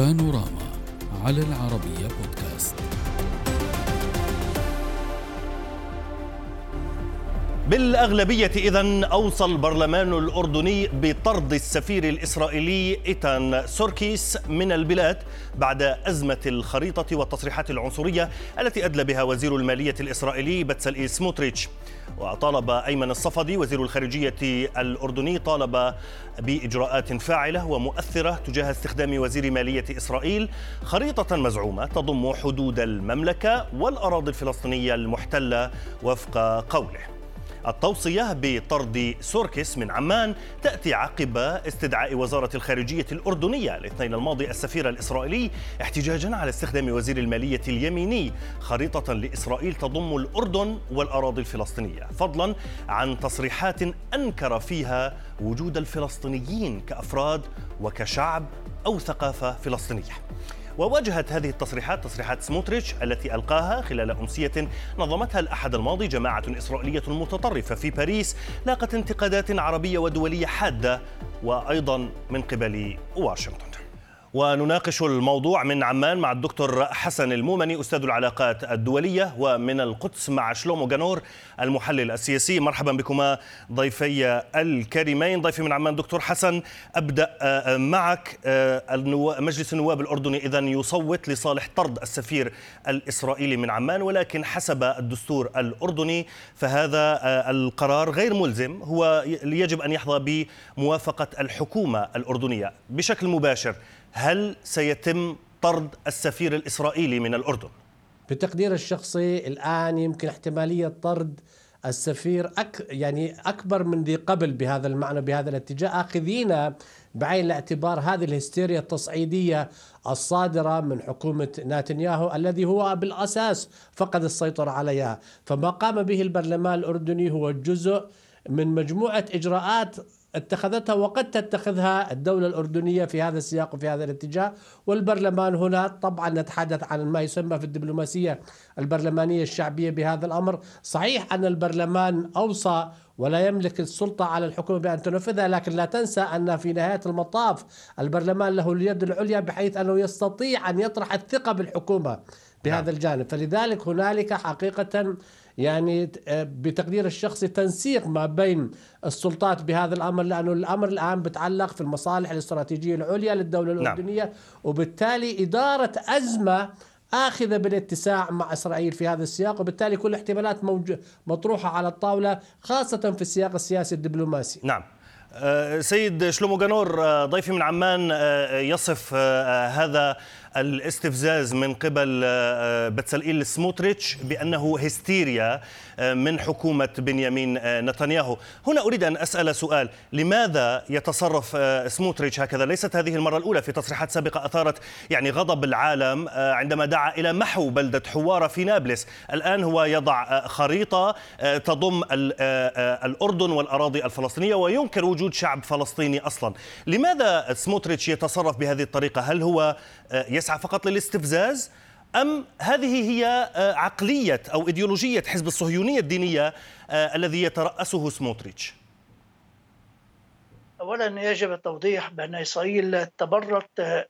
بانوراما على العربية بودكاست. بالأغلبية إذا أوصى البرلمان الأردني بطرد السفير الإسرائيلي إيتان سوركيس من البلاد بعد أزمة الخريطة والتصريحات العنصرية التي أدلى بها وزير المالية الإسرائيلي بتسل سموتريتش وطالب أيمن الصفدي وزير الخارجية الأردني طالب بإجراءات فاعلة ومؤثرة تجاه استخدام وزير مالية إسرائيل خريطة مزعومة تضم حدود المملكة والأراضي الفلسطينية المحتلة وفق قوله. التوصية بطرد سوركس من عمان تأتي عقب استدعاء وزارة الخارجية الأردنية الاثنين الماضي السفير الإسرائيلي احتجاجا على استخدام وزير المالية اليميني خريطة لإسرائيل تضم الأردن والأراضي الفلسطينية فضلا عن تصريحات أنكر فيها وجود الفلسطينيين كأفراد وكشعب أو ثقافة فلسطينية. وواجهت هذه التصريحات تصريحات سموتريتش التي ألقاها خلال أمسية نظمتها الأحد الماضي جماعة إسرائيلية متطرفة في باريس لاقت انتقادات عربية ودولية حادة وأيضا من قبل واشنطن. ونناقش الموضوع من عمان مع الدكتور حسن المومني أستاذ العلاقات الدولية ومن القدس مع شلومو جانور المحلل السياسي. مرحبا بكما ضيفي الكريمين. ضيفي من عمان دكتور حسن أبدأ آه، معك آه، مجلس النواب الأردني إذا يصوت لصالح طرد السفير الإسرائيلي من عمان ولكن حسب الدستور الأردني فهذا آه، القرار غير ملزم. هو يجب أن يحظى بموافقة الحكومة الأردنية بشكل مباشر. هل سيتم طرد السفير الإسرائيلي من الأردن؟ بتقدير الشخصي الآن يمكن احتمالية طرد السفير أك يعني أكبر من ذي قبل بهذا المعنى بهذا الاتجاه آخذين بعين الاعتبار هذه الهستيريا التصعيدية الصادرة من حكومة نتنياهو الذي هو بالأساس فقد السيطرة عليها فما قام به البرلمان الأردني هو جزء من مجموعة إجراءات اتخذتها وقد تتخذها الدولة الأردنية في هذا السياق وفي هذا الاتجاه. والبرلمان هنا طبعا نتحدث عن ما يسمى في الدبلوماسية البرلمانية الشعبية بهذا الأمر. صحيح أن البرلمان أوصى ولا يملك السلطة على الحكومة بأن تنفذها لكن لا تنسى أن في نهاية المطاف البرلمان له اليد العليا بحيث أنه يستطيع أن يطرح الثقة بالحكومة بهذا نعم. الجانب فلذلك هنالك حقيقة يعني آه، بتقدير الشخصي تنسيق ما بين السلطات بهذا الأمر لأنه الأمر الآن بتعلق في المصالح الاستراتيجية العليا للدولة نعم. الأردنية نعم. وبالتالي إدارة أزمة آخذة بالاتساع مع إسرائيل في هذا السياق وبالتالي كل الاحتمالات موج... مطروحة على الطاولة خاصة في السياق السياسي الدبلوماسي. نعم. آه، سيد شلومو جانور آه، ضيفي من عمان يصف هذا الاستفزاز من قبل بتسلئيل سموتريتش بأنه هستيريا من حكومة بنيامين نتنياهو. هنا أريد أن أسأل سؤال. لماذا يتصرف سموتريتش هكذا؟ ليست هذه المرة الأولى في تصريحات سابقة أثارت يعني غضب العالم عندما دعا إلى محو بلدة حوارة في نابلس. الآن هو يضع خريطة تضم الأردن والأراضي الفلسطينية وينكر وجود شعب فلسطيني أصلا. لماذا سموتريتش يتصرف بهذه الطريقة؟ هل هو يسعى فقط للاستفزاز؟ أم هذه هي آه، عقلية أو إيديولوجية حزب الصهيونية الدينية آه، الذي يترأسه سموتريتش؟ اولا يجب التوضيح بأن إسرائيل تبرت آه،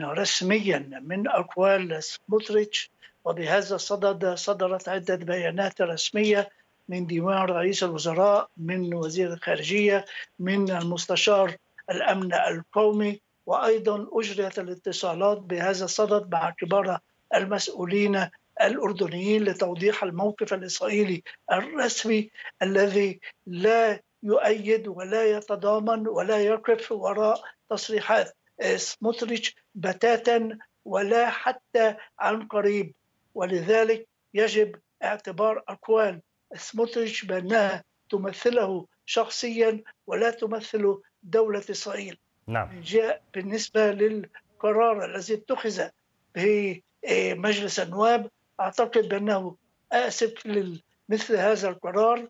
رسميا من أقوال سموتريتش وبهذا الصدد صدرت عدة بيانات رسمية من ديوان رئيس الوزراء من وزير الخارجية من المستشار الأمن القومي وأيضا أجريت الاتصالات بهذا الصدد مع كبار المسؤولين الأردنيين لتوضيح الموقف الإسرائيلي الرسمي الذي لا يؤيد ولا يتضامن ولا يقف وراء تصريحات سموتريتش بتاتا ولا حتى عن قريب. ولذلك يجب اعتبار أقوال سموتريتش بأنها تمثله شخصيا ولا تمثل دولة إسرائيل. نعم جاء بالنسبة للقرار الذي اتخذ بمجلس النواب أعتقد بأنه آسف لمثل هذا القرار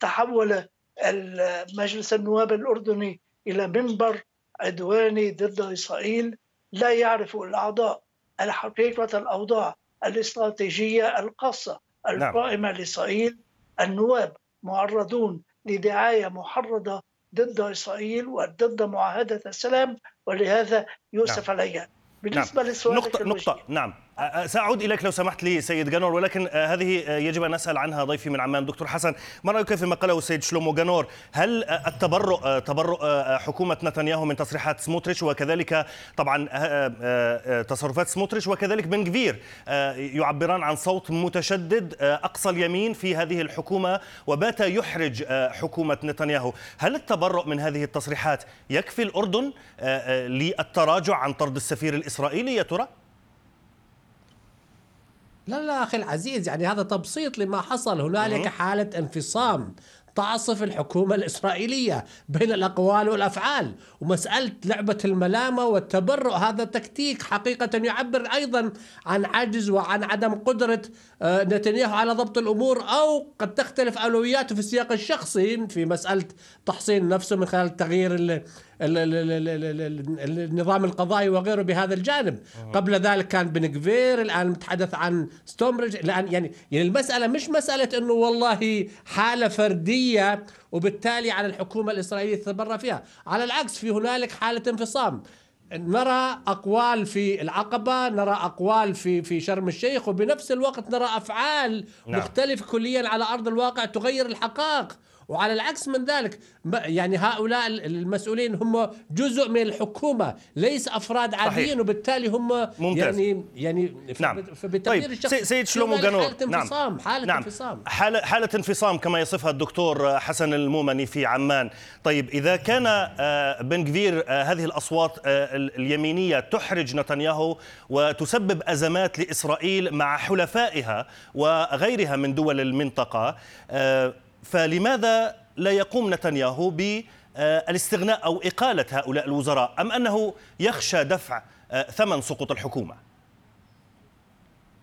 تحول مجلس النواب الأردني إلى منبر عدواني ضد إسرائيل لا يعرف الأعضاء الحقيقة الأوضاع الاستراتيجية الخاصه نعم. القائمة نعم. لإسرائيل النواب معرضون لدعاية محرضة ضد إسرائيل وضد معاهدة السلام ولهذا يوسف نعم. عليها بالنسبة نعم. للسؤال نقطة نقطة نعم سأعود إليك لو سمحت لي سيد جانور ولكن هذه يجب أن أسأل عنها ضيفي من عمان دكتور حسن. ما رأيك فيما قاله السيد شلومو جانور هل التبرؤ تبرؤ حكومة نتنياهو من تصريحات سموتريش وكذلك طبعا تصرفات سموتريش وكذلك بن كفير يعبران عن صوت متشدد أقصى اليمين في هذه الحكومة وبات يحرج حكومة نتنياهو. هل التبرؤ من هذه التصريحات يكفي الأردن للتراجع عن طرد السفير الإسرائيلي يا ترى؟ لا لا أخي العزيز يعني هذا تبسيط لما حصل. هنالك حالة انفصام تعصف الحكومة الإسرائيلية بين الأقوال والأفعال ومسألة لعبة الملامة والتبرؤ. هذا تكتيك حقيقة يعبر أيضا عن عجز وعن عدم قدرة آه، نتنياهو على ضبط الأمور أو قد تختلف أولوياته في السياق الشخصي في مسألة تحصين نفسه من خلال تغيير النظام القضائي وغيره بهذا الجانب. قبل ذلك كان بن الآن نتحدث عن ستومبريدج. الآن يعني يعني المسألة مش مسألة أنه والله حالة فردية وبالتالي على الحكومة الإسرائيلية تتبرى فيها. على العكس في هنالك حالة انفصام. نرى أقوال في العقبة نرى أقوال في في شرم الشيخ وبنفس الوقت نرى أفعال نعم. مختلفة كليا على أرض الواقع تغير الحقائق. وعلى العكس من ذلك يعني هؤلاء المسؤولين هم جزء من الحكومة ليس أفراد عاديين صحيح. وبالتالي هم ممتاز. يعني يعني نعم. فبالتبرير طيب. الشخص سيد شلومو جانور حالة نعم. انفصام حالة نعم. انفصام حالة, حالة انفصام كما يصفها الدكتور حسن المومني في عمان طيب إذا كان آه، بن كفير آه، هذه الأصوات آه، اليمينية تحرج نتنياهو وتسبب أزمات لإسرائيل مع حلفائها وغيرها من دول المنطقة فلماذا لا يقوم نتنياهو بالاستغناء أو إقالة هؤلاء الوزراء أم أنه يخشى دفع آه، ثمن سقوط الحكومة؟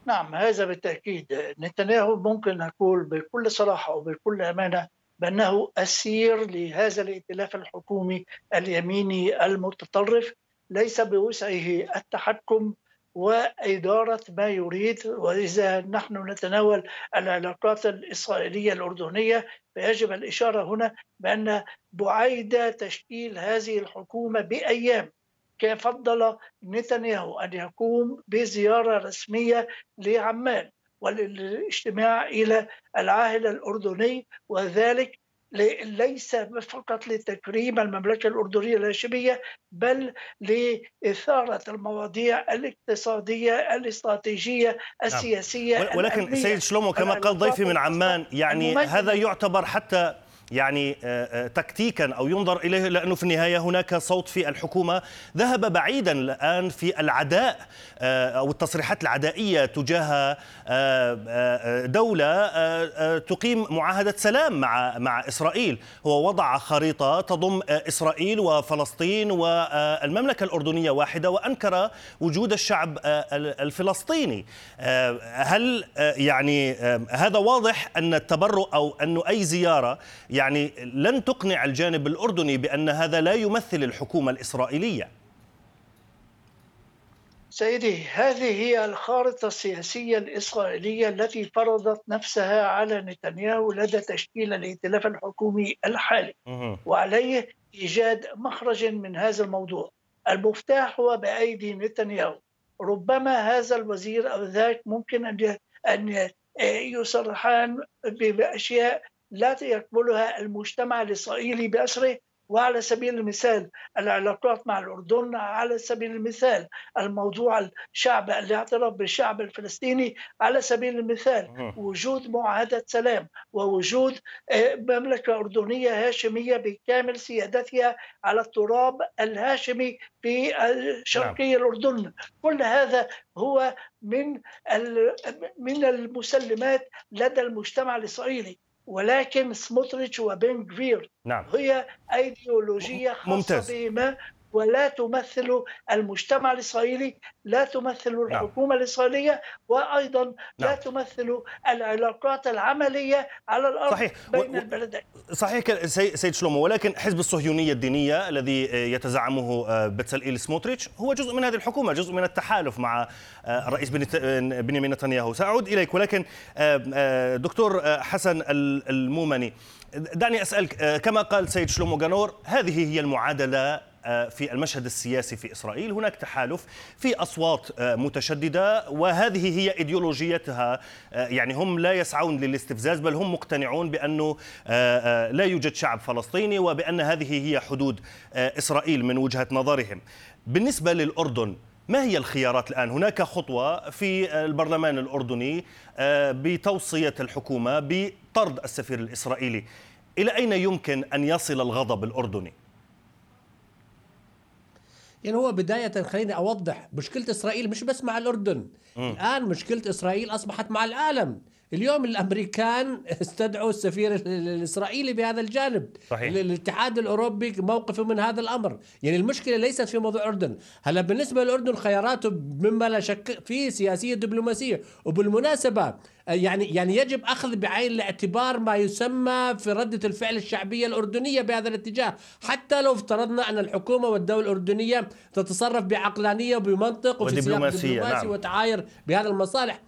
نعم هذا بالتأكيد نتنياهو ممكن نقول بكل صراحة وبكل أمانة بأنه أسير لهذا الائتلاف الحكومي اليميني المتطرف ليس بوسعه التحكم وإدارة ما يريد وإذا نحن نتناول العلاقات الإسرائيلية الأردنية فيجب الإشارة هنا بأن بعيد تشكيل هذه الحكومة بأيام. كان فضل نتنياهو أن يقوم بزيارة رسمية لعمان والاجتماع إلى العاهل الأردني وذلك ليس فقط لتكريم المملكة الأردنية الهاشمية بل لإثارة المواضيع الاقتصادية الاستراتيجية نعم. السياسية ولكن سيد شلومو كما قال ضيفي من عمان يعني هذا يعتبر حتى يعني آه، آه، تكتيكا أو ينظر إليه لأنه في النهاية هناك صوت في الحكومة. ذهب بعيدا الآن في العداء آه، أو التصريحات العدائية تجاه دولة تقيم معاهدة سلام مع مع إسرائيل. هو وضع خريطة تضم إسرائيل وفلسطين والمملكة الأردنية واحدة وأنكر وجود الشعب الفلسطيني. هل يعني هذا واضح أن التبرؤ أو انه أي زيارة يعني لن تقنع الجانب الأردني بأن هذا لا يمثل الحكومة الإسرائيلية. سيدي هذه هي الخارطة السياسية الإسرائيلية التي فرضت نفسها على نتنياهو لدى تشكيل الائتلاف الحكومي الحالي. وعليه إيجاد مخرج من هذا الموضوع. المفتاح هو بأيدي نتنياهو. ربما هذا الوزير أو ذاك ممكن أن أن يصرحان بأشياء لا يقبلها المجتمع الإسرائيلي بأسره وعلى سبيل المثال العلاقات مع الأردن على سبيل المثال الموضوع الشعب الاعتراف بالشعب الفلسطيني على سبيل المثال وجود معاهدة سلام ووجود آه، مملكة أردنية هاشمية بكامل سيادتها على التراب الهاشمي في شرقي نعم. الأردن. كل هذا هو من من المسلمات لدى المجتمع الإسرائيلي. ولكن سموتريتش وبن جفير نعم. هي أيديولوجية خاصة ممتاز. بهما ولا تمثل المجتمع الإسرائيلي لا تمثل نعم. الحكومة نعم. الإسرائيلية وأيضا نعم. لا تمثل العلاقات العملية على الأرض صحيح. بين و... البلدين صحيح سيد شلومو ولكن حزب الصهيونية الدينية الذي يتزعمه آه، بتسلئيل سموتريتش هو جزء من هذه الحكومة جزء من التحالف مع آه، الرئيس بنيامين نتنياهو سأعود إليك ولكن آه، دكتور حسن المومني دعني أسألك كما قال سيد شلومو جانور هذه هي المعادلة في المشهد السياسي في إسرائيل هناك تحالف في أصوات آه، متشددة وهذه هي إيديولوجيتها آه، يعني هم لا يسعون للاستفزاز بل هم مقتنعون بأنه لا يوجد شعب فلسطيني وبأن هذه هي حدود إسرائيل من وجهة نظرهم بالنسبة للأردن ما هي الخيارات الآن؟ هناك خطوة في البرلمان الأردني بتوصية الحكومة بطرد السفير الإسرائيلي. إلى أين يمكن أن يصل الغضب الأردني؟ يعني هو بداية خليني أوضح مشكلة إسرائيل مش بس مع الأردن م. الآن مشكلة إسرائيل أصبحت مع العالم اليوم الأمريكان استدعوا السفير الإسرائيلي بهذا الجانب. صحيح. الاتحاد الأوروبي موقفه من هذا الأمر. يعني المشكلة ليست في موضوع الاردن هلا بالنسبة للاردن خياراته مما لا شك فيه سياسية دبلوماسية. وبالمناسبة يعني يعني يجب أخذ بعين الاعتبار ما يسمى في ردة الفعل الشعبية الأردنية بهذا الاتجاه، حتى لو افترضنا أن الحكومة والدولة الأردنية تتصرف بعقلانية وبمنطق وفي سياق دبلوماسي نعم. وتعاير بهذا المصالح،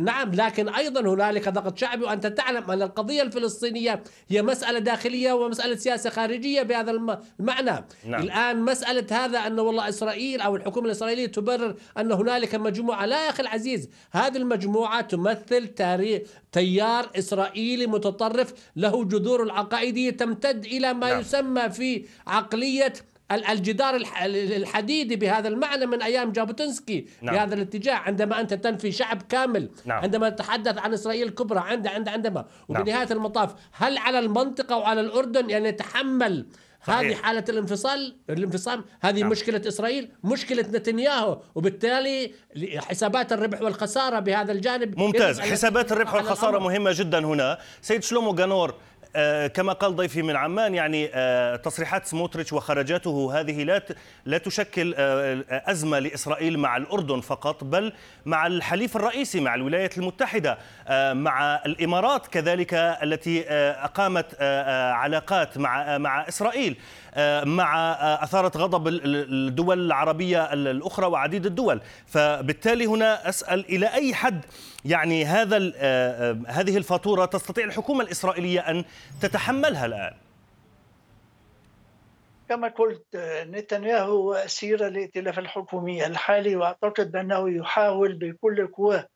نعم لكن أيضا هنالك ضغط شعبي وأنت تعلم أن القضية الفلسطينية هي مسألة داخلية ومسألة سياسة خارجية بهذا المعنى نعم. الآن مسألة هذا أن والله إسرائيل أو الحكومة الإسرائيلية تبرر أن هنالك مجموعة لا يا أخي العزيز هذه المجموعة تمثل تاريخ تيار إسرائيلي متطرف له جذور العقائدية تمتد إلى ما نعم. يسمى في عقلية الجدار الحديدي بهذا المعنى من أيام جابوتنسكي نعم. بهذا الاتجاه عندما أنت تنفي شعب كامل نعم. عندما تتحدث عن إسرائيل الكبرى عند عند عندما وبنهاية نعم. المطاف هل على المنطقة وعلى الأردن ان يتحمل صحيح. هذه حالة الانفصال الانفصام هذه نعم. مشكلة إسرائيل مشكلة نتنياهو وبالتالي حسابات الربح والخسارة بهذا الجانب ممتاز حسابات الربح والخسارة مهمة جدا هنا سيد شلومو جانور كما قال ضيفي من عمان يعني آه، تصريحات سموتريتش وخرجاته هذه لا لا تشكل آه، أزمة لإسرائيل مع الأردن فقط بل مع الحليف الرئيسي مع الولايات المتحدة مع الإمارات كذلك التي أقامت علاقات مع مع إسرائيل. مع أثارت غضب الدول العربية الأخرى وعديد الدول. فبالتالي هنا أسأل إلى أي حد يعني هذا آه، آه، هذه الفاتورة تستطيع الحكومة الإسرائيلية أن تتحملها الآن؟ كما قلت نتنياهو أسير الائتلاف الحكومي الحالي وأعتقد بانه يحاول بكل قوة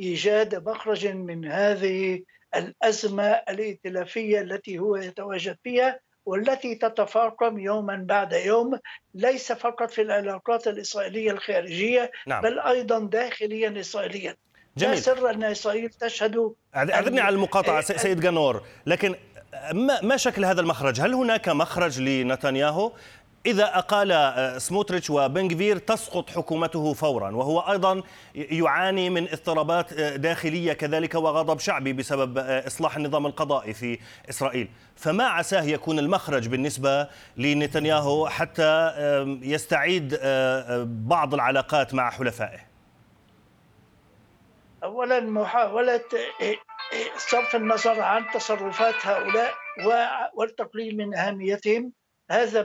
إيجاد مخرج من هذه الأزمة الائتلافية التي هو يتواجد فيها. والتي تتفاقم يوما بعد يوم ليس فقط في العلاقات الإسرائيلية الخارجية نعم. بل أيضا داخليا اسرائيليا جميل. لا سر أن إسرائيل تشهد اعذرني على المقاطعة سيد جنور لكن ما شكل هذا المخرج؟ هل هناك مخرج لنتنياهو؟ إذا أقال آه، سموتريتش وبنغفير تسقط حكومته فورا وهو أيضا يعاني من اضطرابات آه، داخلية كذلك وغضب شعبي بسبب آه، إصلاح النظام القضائي في إسرائيل. فما عساه يكون المخرج بالنسبة لنتنياهو حتى يستعيد بعض العلاقات مع حلفائه؟ اولا محاولة صرف النظر عن تصرفات هؤلاء والتقليل من أهميتهم. هذا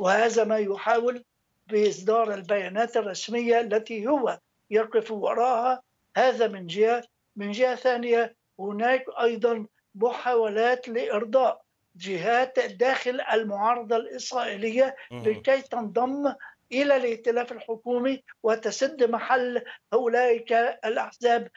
وهذا ما يحاول بإصدار البيانات الرسمية التي هو يقف وراها. هذا من جهة من جهة ثانية هناك أيضا محاولات لإرضاء جهات داخل المعارضة الإسرائيلية لكي تنضم إلى الائتلاف الحكومي وتسد محل اولئك الأحزاب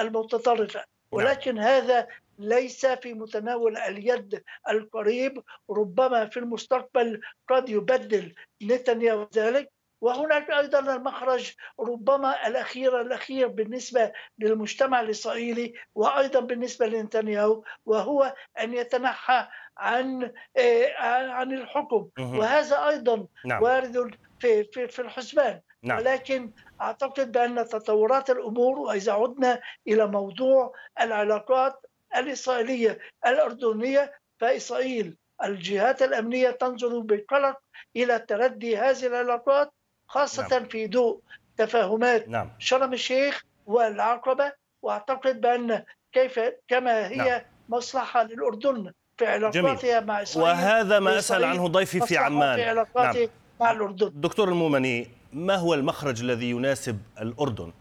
المتطرفة. نعم. ولكن هذا ليس في متناول اليد القريب ربما في المستقبل قد يبدل نتنياهو ذلك وهناك أيضا المخرج ربما الأخير الأخير بالنسبة للمجتمع الإسرائيلي وأيضا بالنسبة لنتنياهو وهو أن يتنحى عن آه، عن الحكم وهذا أيضا نعم. وارد في في في الحسبان نعم. ولكن أعتقد بأن تطورات الأمور وإذا عدنا إلى موضوع العلاقات الإسرائيلية الأردنية فإسرائيل الجهات الأمنية تنظر بقلق إلى تردي هذه العلاقات خاصة نعم. في ضوء تفاهمات نعم. شرم الشيخ والعقبة وأعتقد بأن كيف كما هي نعم. مصلحة للأردن في علاقاتها مع إسرائيل وهذا ما أسأل عنه ضيفي في عمان في علاقاتها نعم. مع الأردن دكتور المومني ما هو المخرج الذي يناسب الأردن؟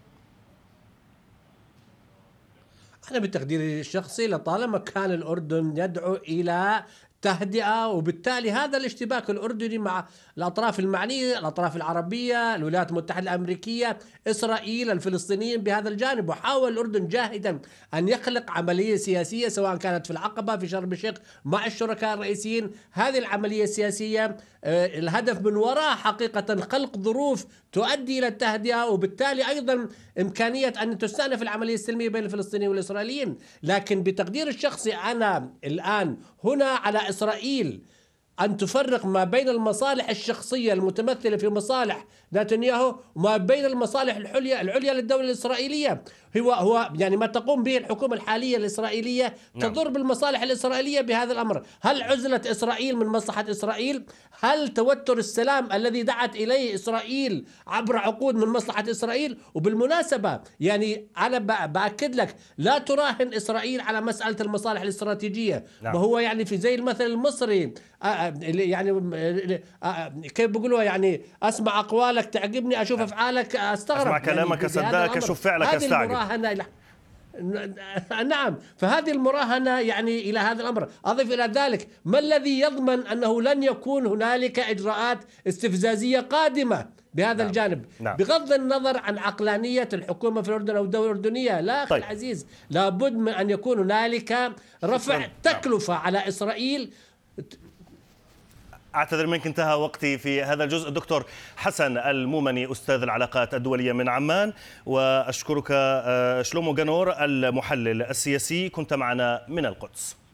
أنا بتقديري الشخصي لطالما كان الأردن يدعو إلى تهدئة وبالتالي هذا الاشتباك الأردني مع الأطراف المعنية الأطراف العربية الولايات المتحدة الأمريكية إسرائيل الفلسطينيين بهذا الجانب. وحاول الأردن جاهدا أن يخلق عملية سياسية سواء كانت في العقبة في شرم الشيخ مع الشركاء الرئيسيين. هذه العملية السياسية آه، الهدف من وراء حقيقة خلق ظروف تؤدي إلى التهدئة وبالتالي أيضا إمكانية أن تستأنف العملية السلمية بين الفلسطينيين والإسرائيليين. لكن بتقدير الشخصي أنا الآن هنا على إسرائيل أن تفرق ما بين المصالح الشخصية المتمثلة في مصالح نتنياهو وما بين المصالح العليا العليا للدولة الإسرائيلية. هو هو يعني ما تقوم به الحكومة الحالية الإسرائيلية نعم. تضر بالمصالح الإسرائيلية بهذا الأمر. هل عزلت إسرائيل من مصلحة إسرائيل؟ هل توتر السلام الذي دعت إليه إسرائيل عبر عقود من مصلحة إسرائيل؟ وبالمناسبة يعني أنا بأكد لك لا تراهن إسرائيل على مسألة المصالح الاستراتيجية. نعم. وهو يعني في زي المثل المصري يعني كيف بيقولوا يعني أسمع أقوالك تعجبني أشوف نعم. أفعالك أستغرب أسمع كلامك يعني أصدقك أشوف فعلك أستعجب المراهنة نعم فهذه المراهنة يعني إلى هذا الأمر أضف إلى ذلك ما الذي يضمن أنه لن يكون هنالك إجراءات استفزازية قادمة بهذا نعم. الجانب نعم. بغض النظر عن عقلانية الحكومة في الأردن أو الدولة الأردنية لا أخي طيب. العزيز لابد من أن يكون هنالك رفع نعم. تكلفة على إسرائيل أعتذر منك انتهى وقتي في هذا الجزء. دكتور حسن المومني أستاذ العلاقات الدولية من عمان. وأشكرك آه، شلومو جانور المحلل السياسي. كنت معنا من القدس.